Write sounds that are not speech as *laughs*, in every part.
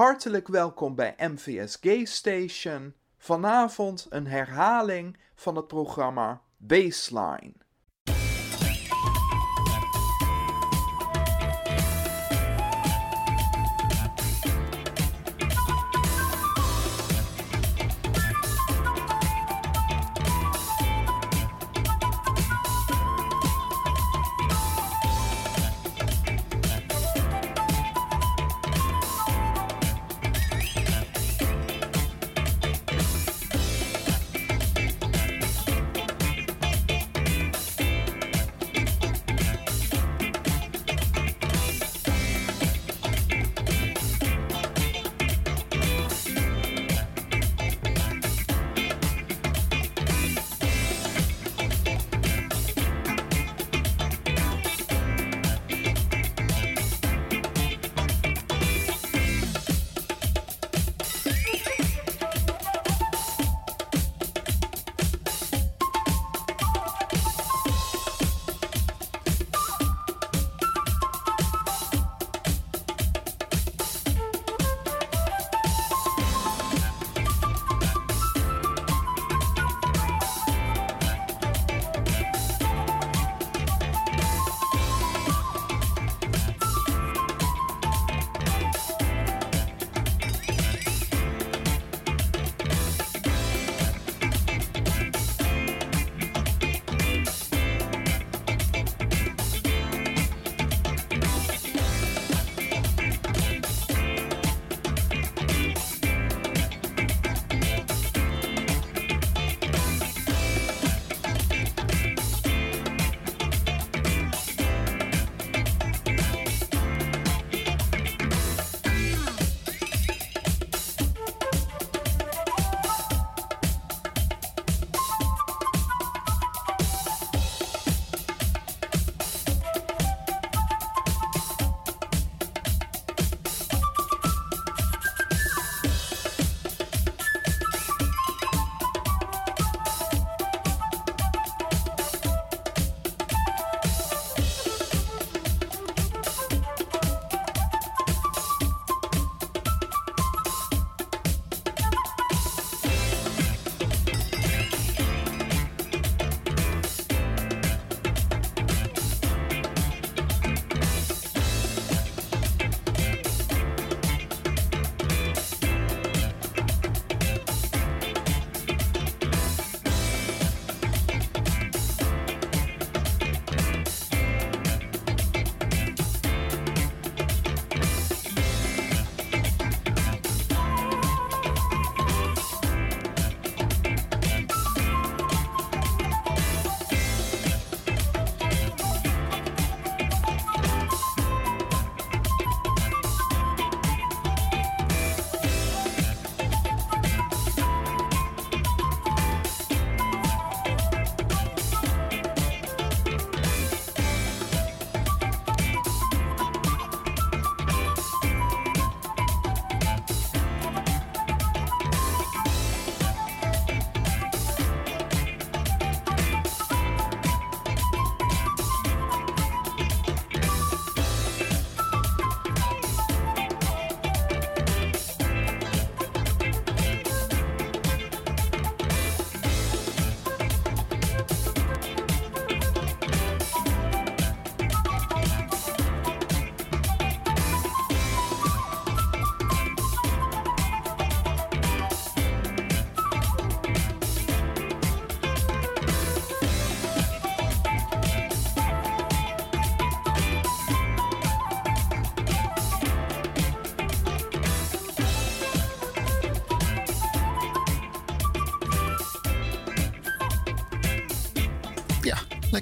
Hartelijk welkom bij MVS Gay Station. Vanavond een herhaling van het programma Baseline.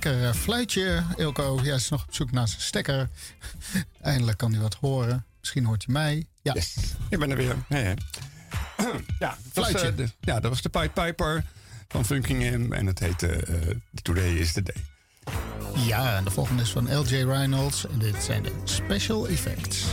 Lekker uh, fluitje, Ilko. Ja, is nog op zoek naar zijn stekker. *laughs* Eindelijk kan hij wat horen. Misschien hoort hij mij. Ja, yes. ik ben er weer. Ja, ja. *clears throat* ja, fluitje. Was, uh, de, ja, dat was de Pied Piper van Funking M. En het heette uh, Today is the Day. Ja, en de volgende is van LJ Reynolds. En dit zijn de Special Effects.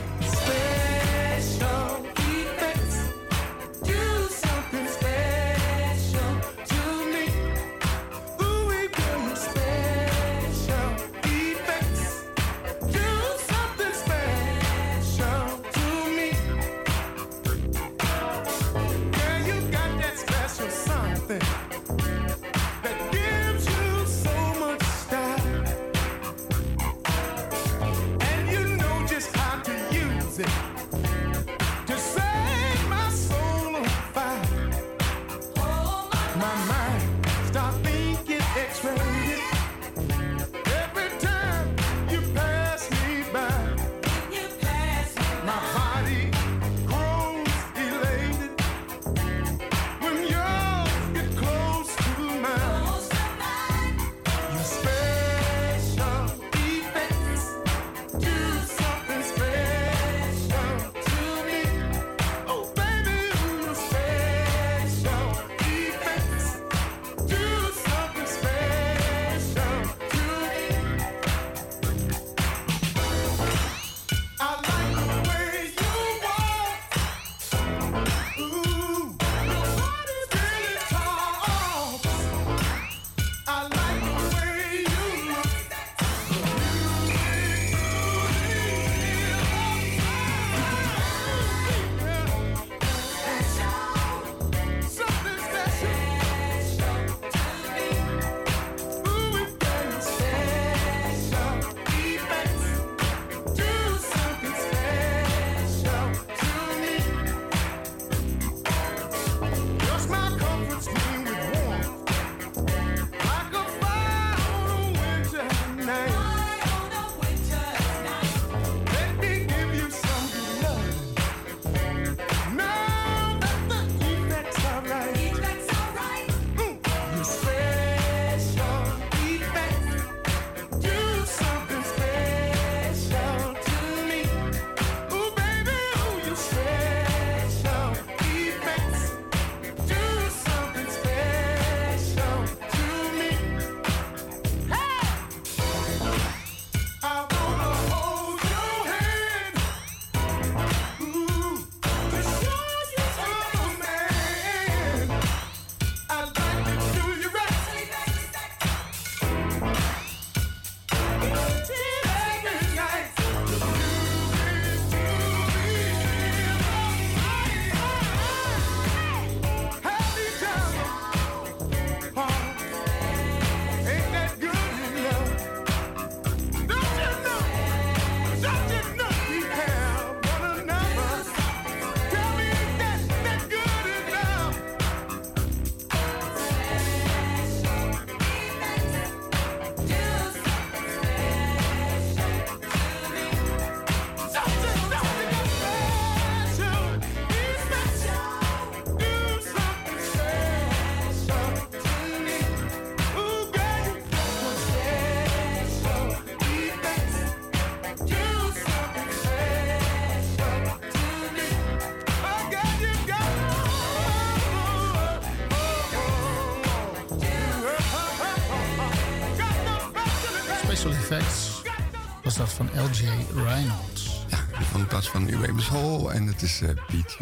Plaats van Uwe Hall en het is eh, Beat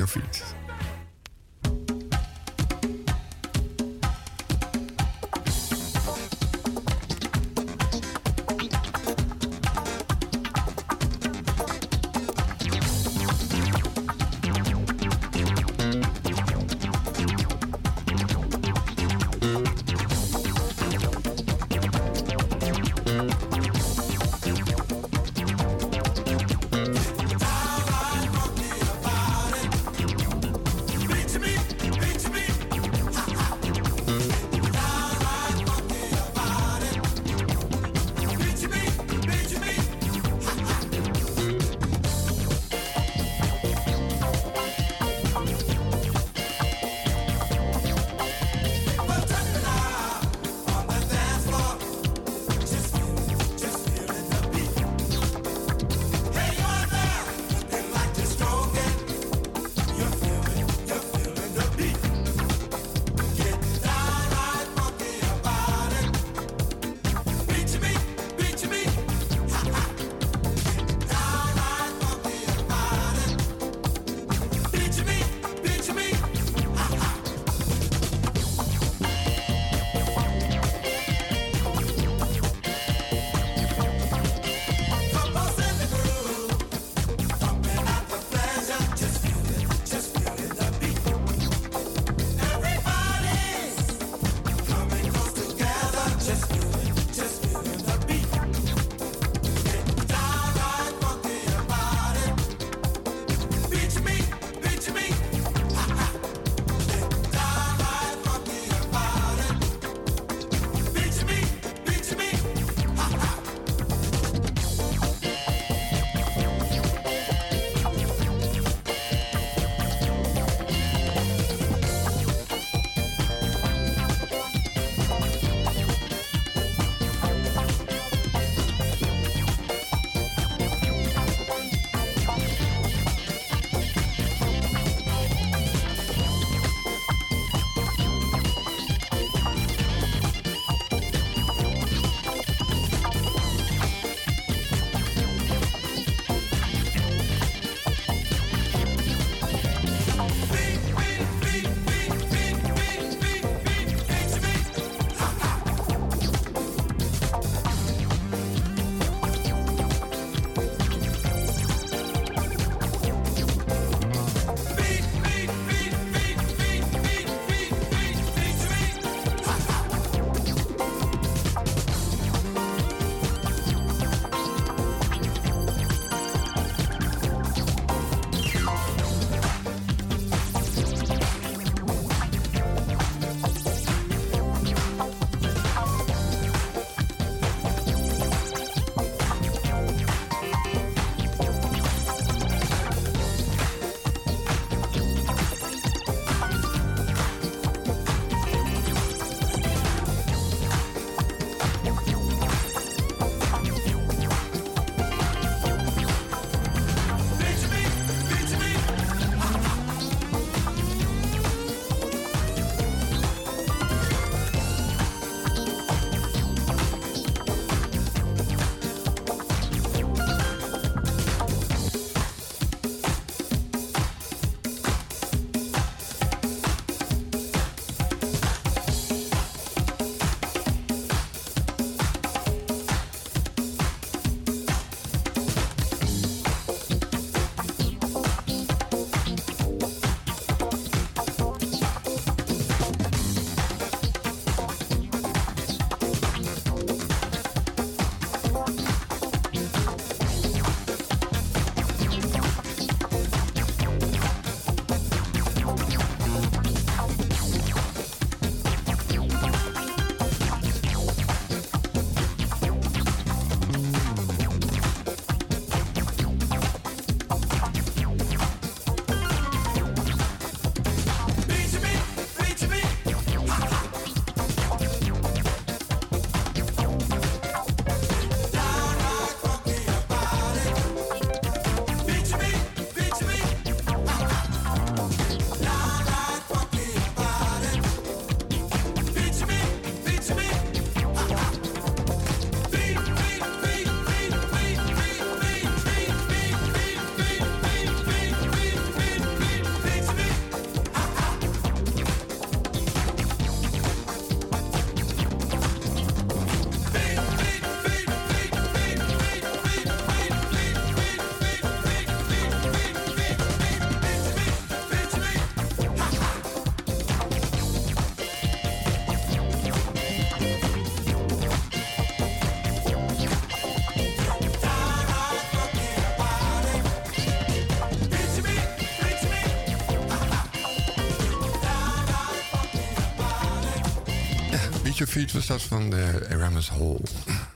Future Feet was dat van de Aramis Hall.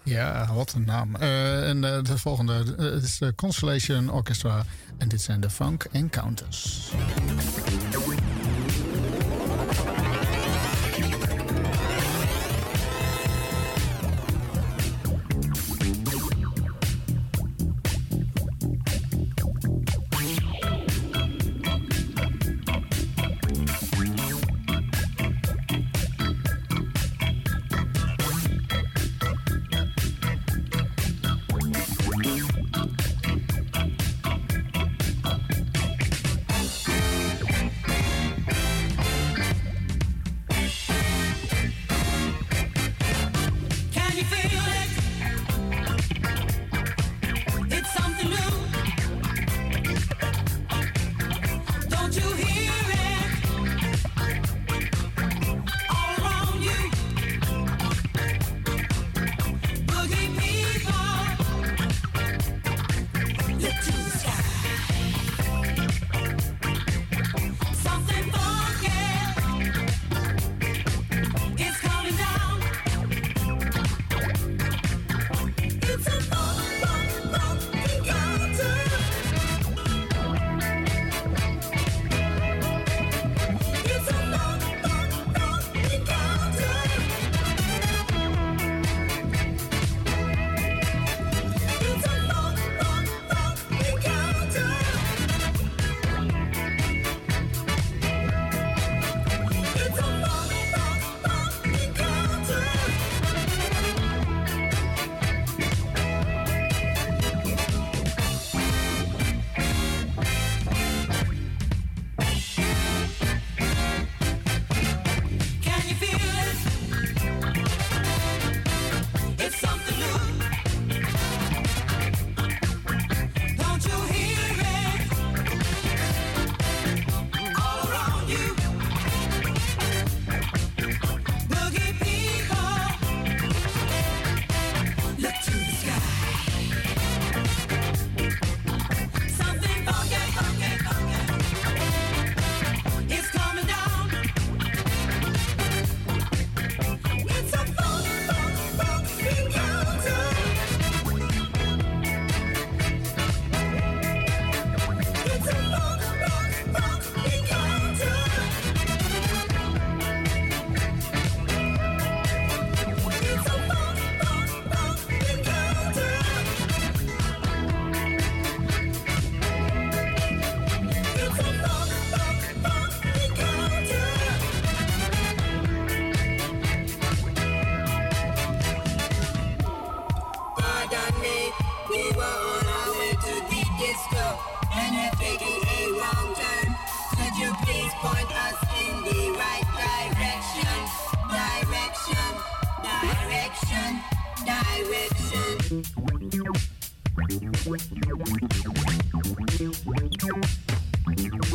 Ja, wat een naam. Uh, en eh, de volgende eh, is de Constellation Orchestra. En dit zijn de Funk Encounters.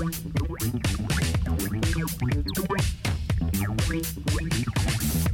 Thank you.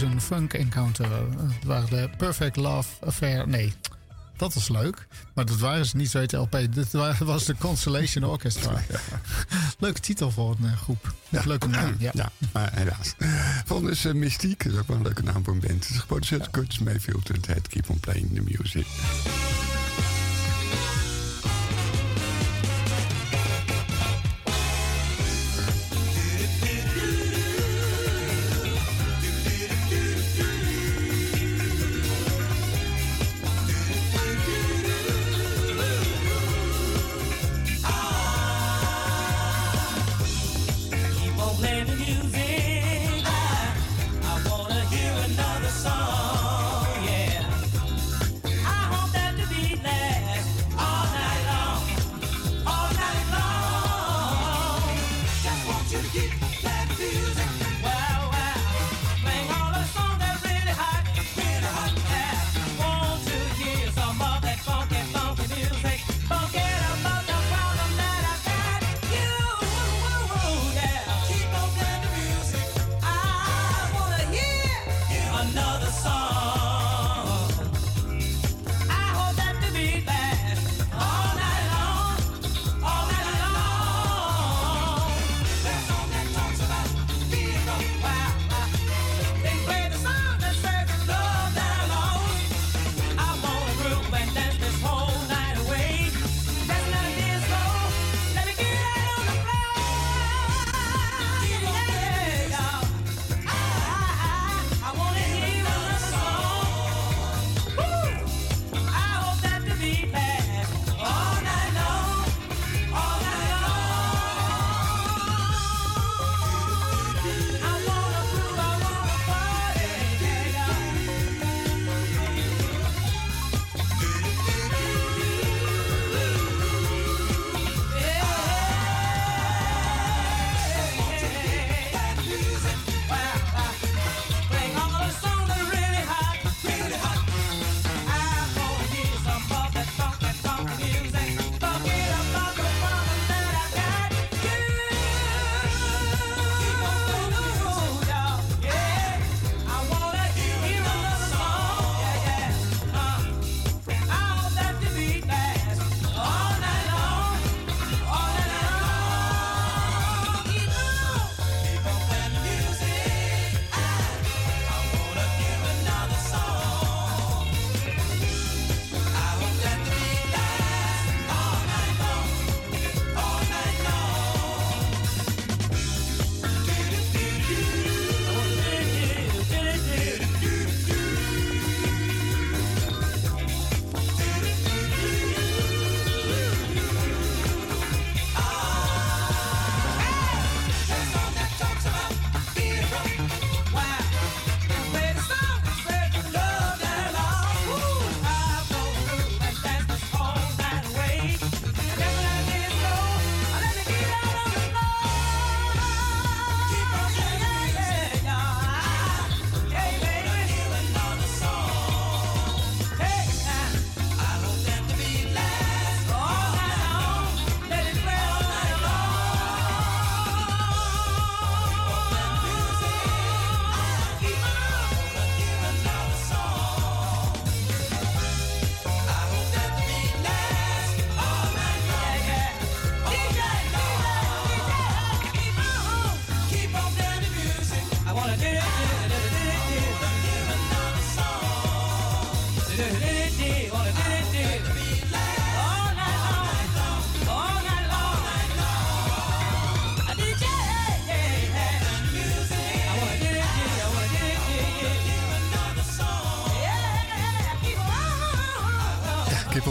een Funk Encounter. Het waren de Perfect Love Affair. Nee, dat was leuk. Maar dat waren ze niet, zo LP. Dat was de Constellation Orchestra. *laughs* Leuke titel voor een eh, groep. Ja. Leuke naam. Ja, maar helaas. Volgende is eh, Mystiek. Dat is ook wel een leuke naam voor een band. Het is geproduceerd door Curtis Mayfield. En het Keep on Playing the Music.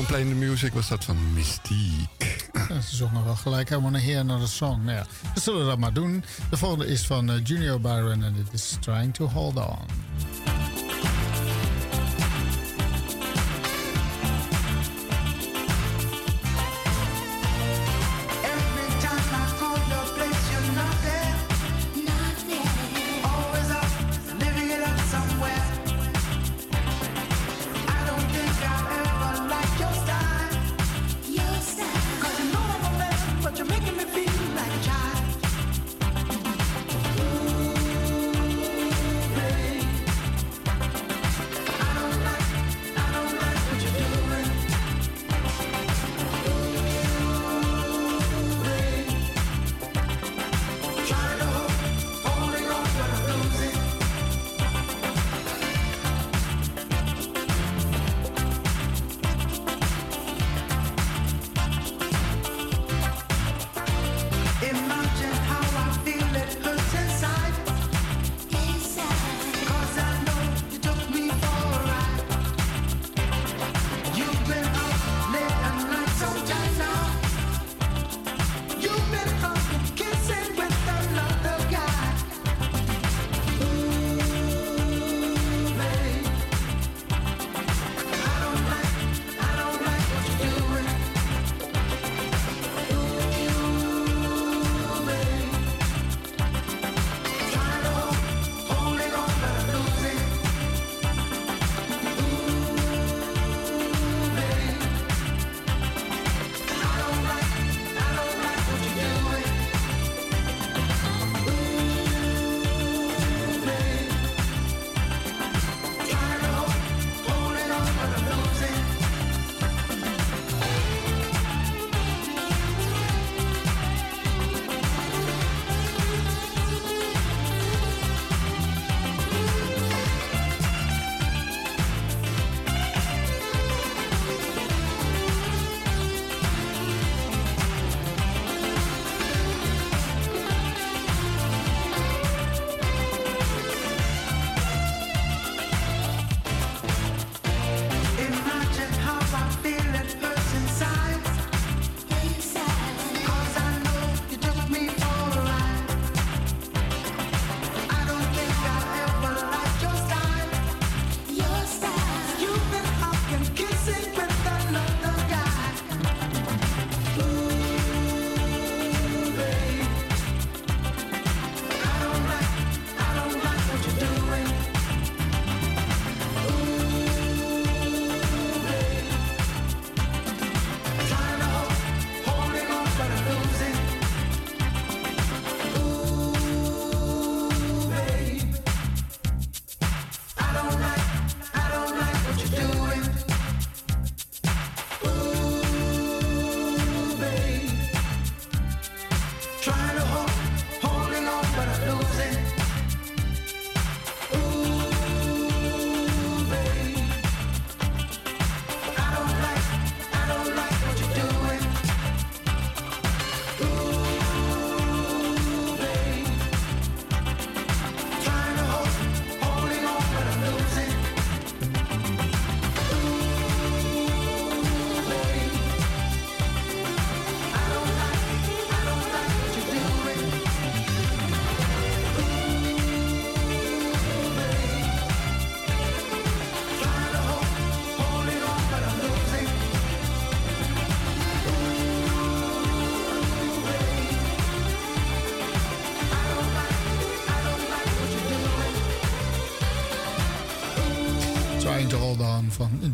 Playing the Music was dat van Mystique. Ja, ze zongen wel gelijk helemaal naar hear Another Song. Nou ja, we zullen dat maar doen. De volgende is van eh, Junior Byron en dit is Trying to Hold On.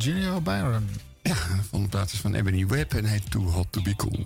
Junior Byron. Ja, de volgende plaats van Ebony Webb en heet Too Hot To Be Cool.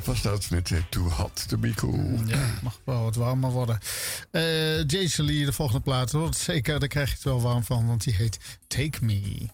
Webb was dat met eh, Too Hot To Be Cool. Ja, mag wel wat warmer worden. Eh Jason Lee, de volgende plaat. Zeker, daar krijg je het wel warm van, want die heet Take Me.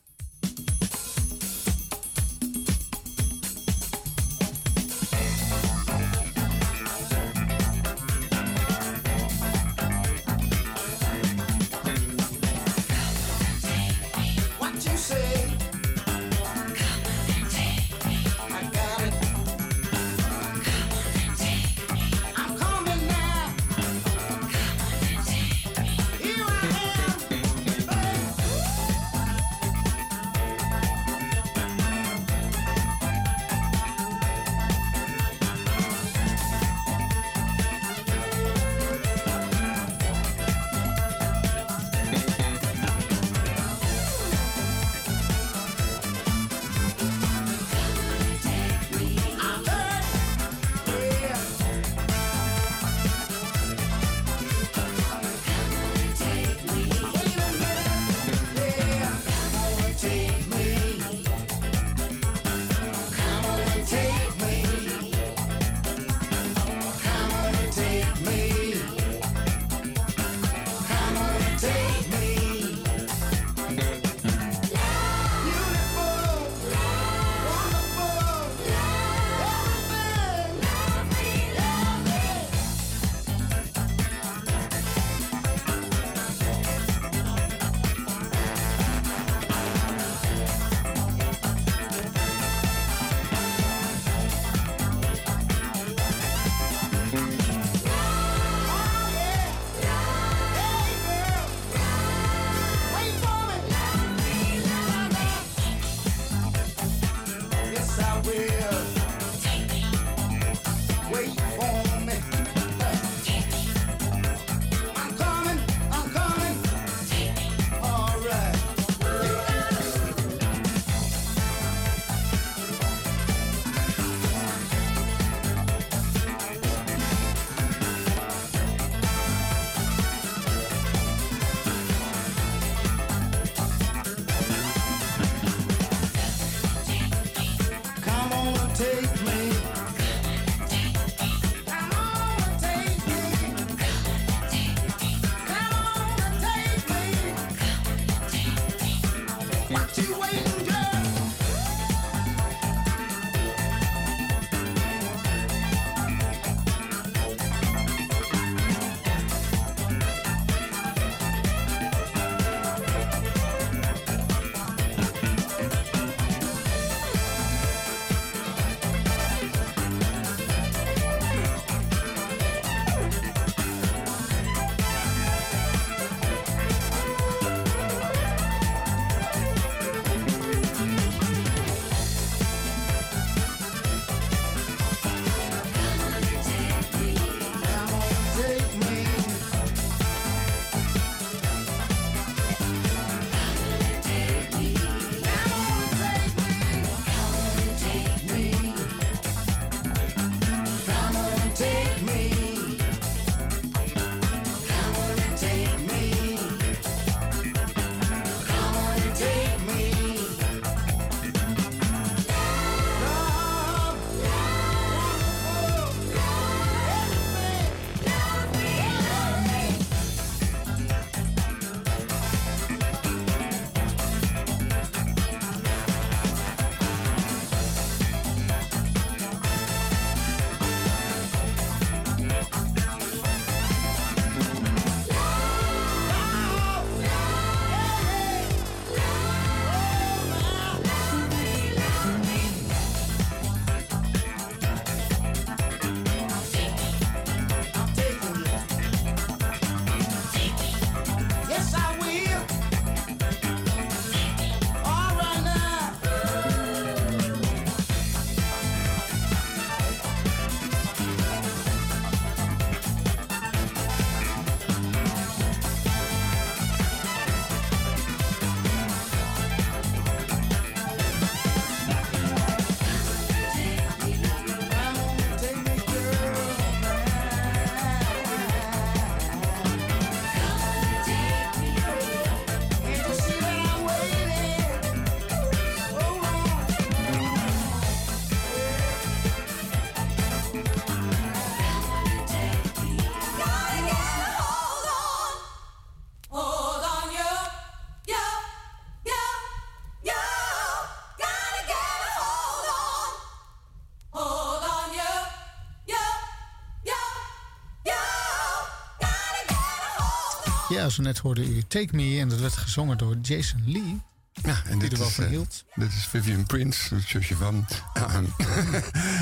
Ja, zo net hoorde u Take Me en dat werd gezongen door Jason Lee. Ja, en Die dit er wel is, van eh, hield. Dit is Vivian Prince, het zusje van. *laughs*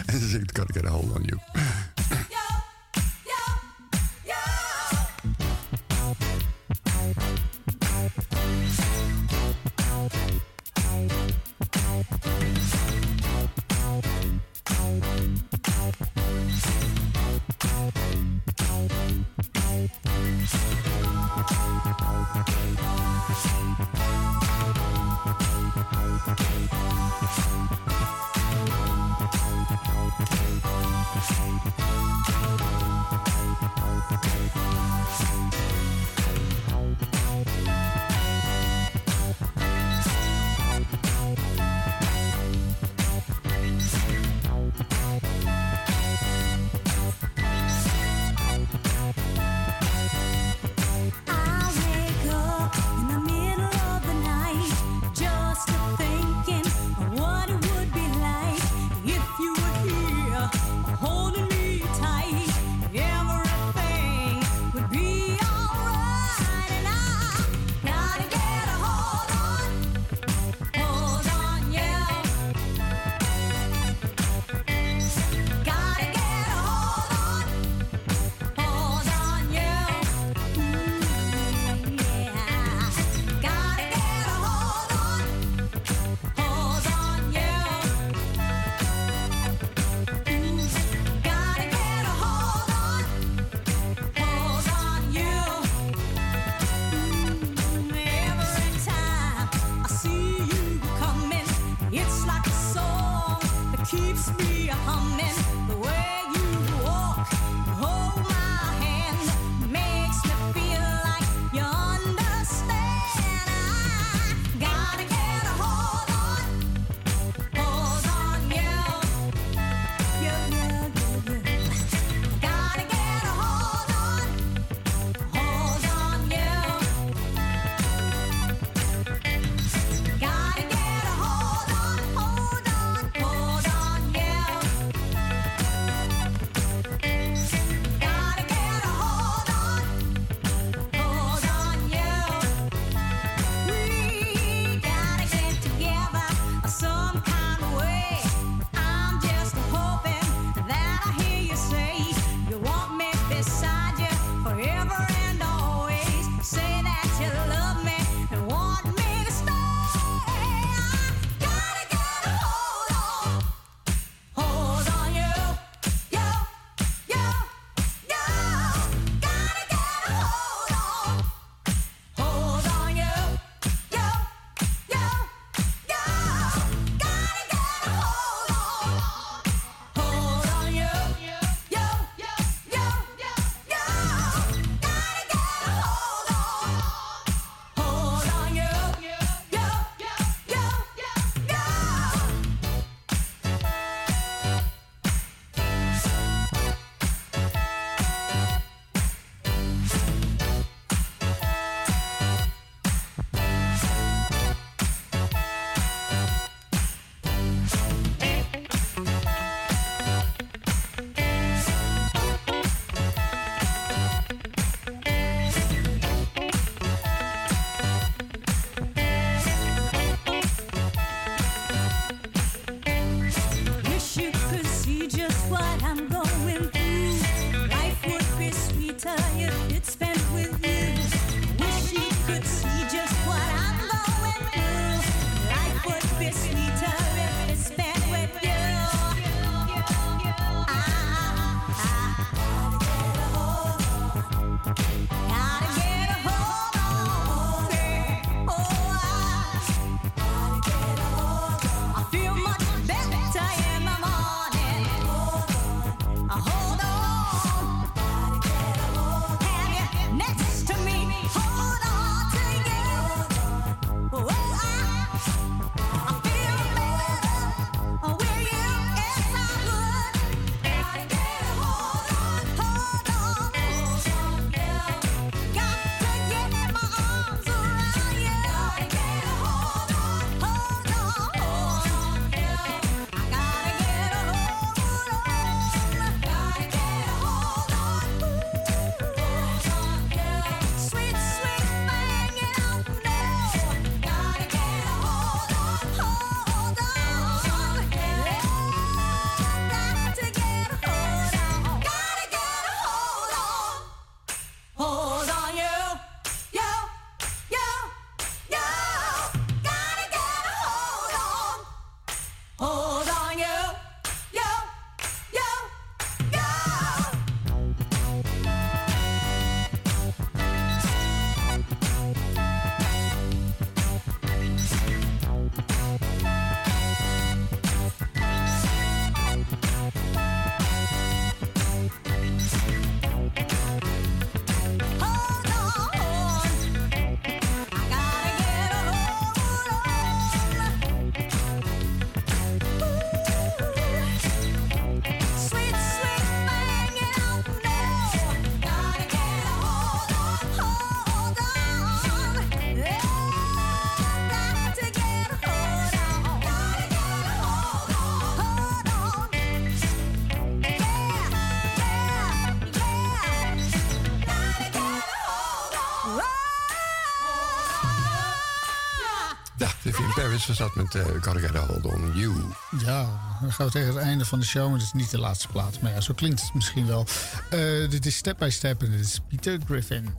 en ze zingt Gotta Get a Hold on You. Vivi in Paris was dat met uh, Gotta Hold on You. Ja, dan gaan we tegen het einde van de show. Maar het is niet de laatste plaat. Maar ja, zo klinkt het misschien wel. Uh, dit is Step by Step en dit is Peter Griffin.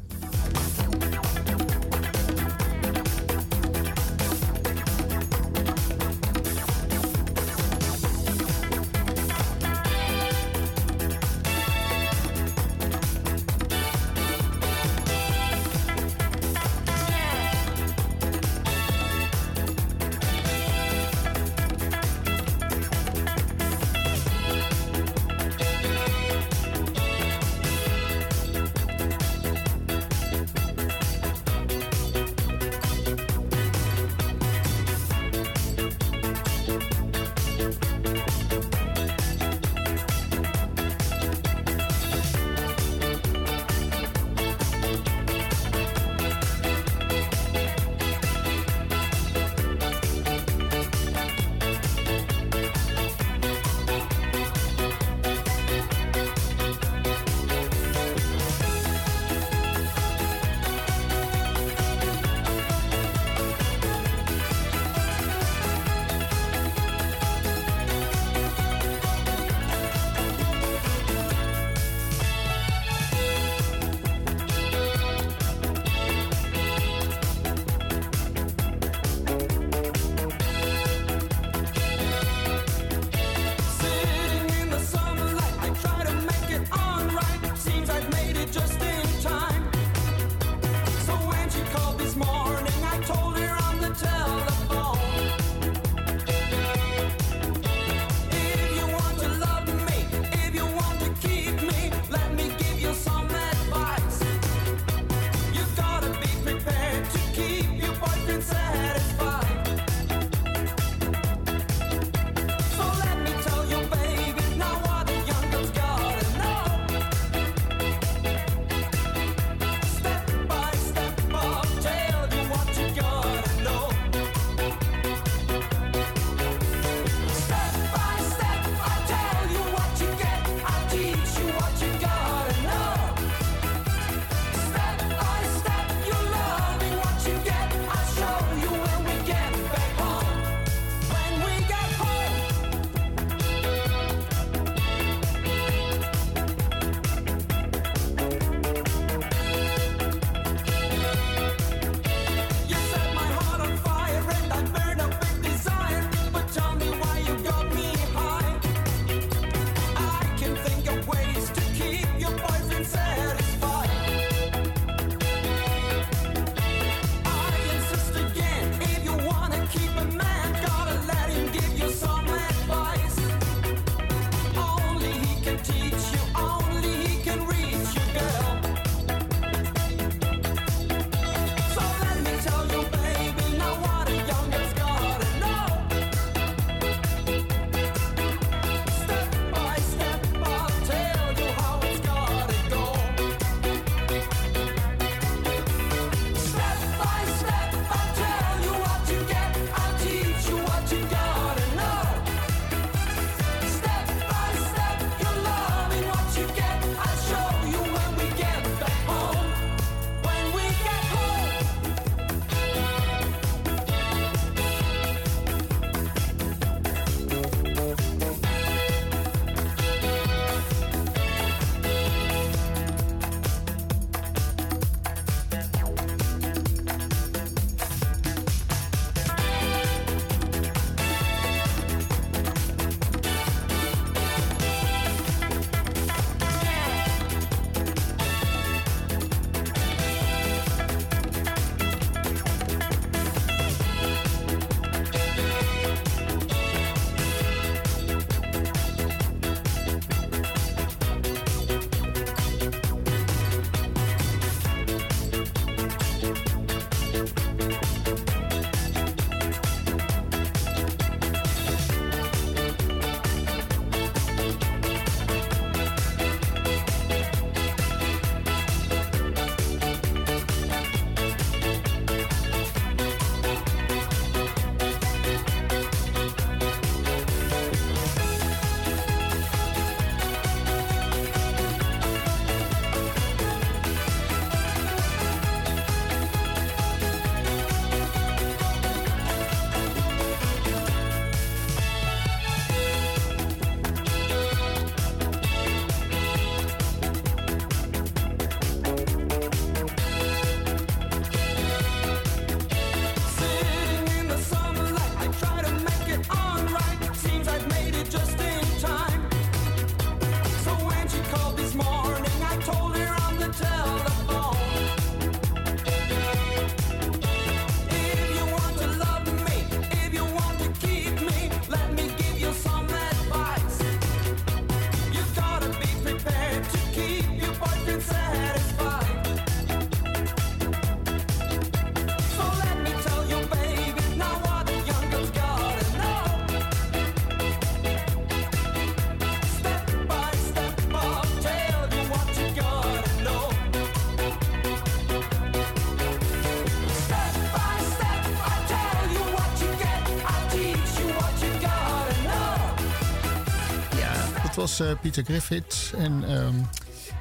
was eh, Pieter Griffith. En ehm,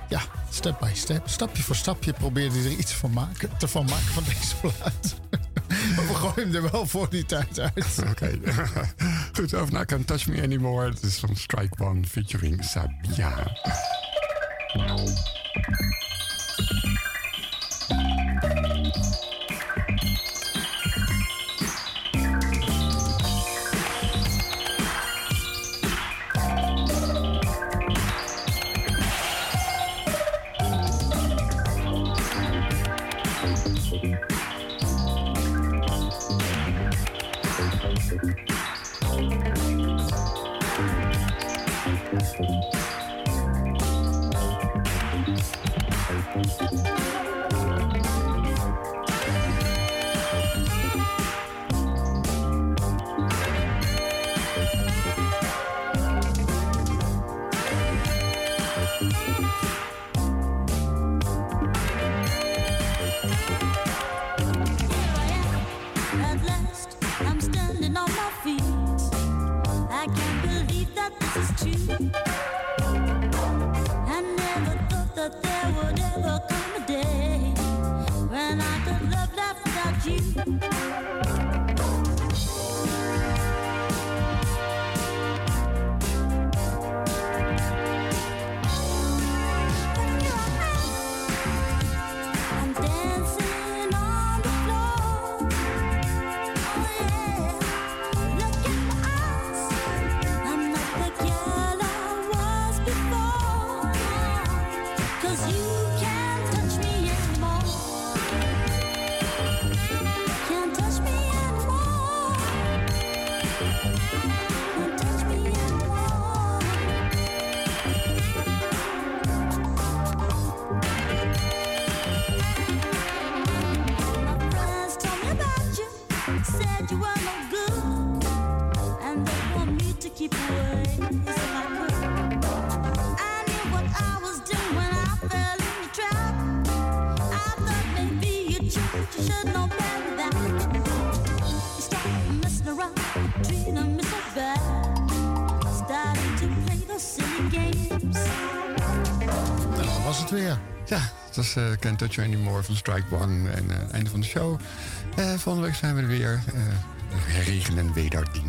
ja, step by step, stapje voor stapje probeerde er iets van maken, te van maken van deze plaat. *laughs* We gooien hem er wel voor die tijd uit. *laughs* Oké. Goed, over naar Can't Touch Me Anymore. Het is van Strike One featuring Sabia. Touch Anymore van Strike One. En uh, einde van de show. Eh, volgende week zijn we er weer. Eh, regenen en wederdienst.